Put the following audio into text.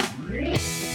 Yeah.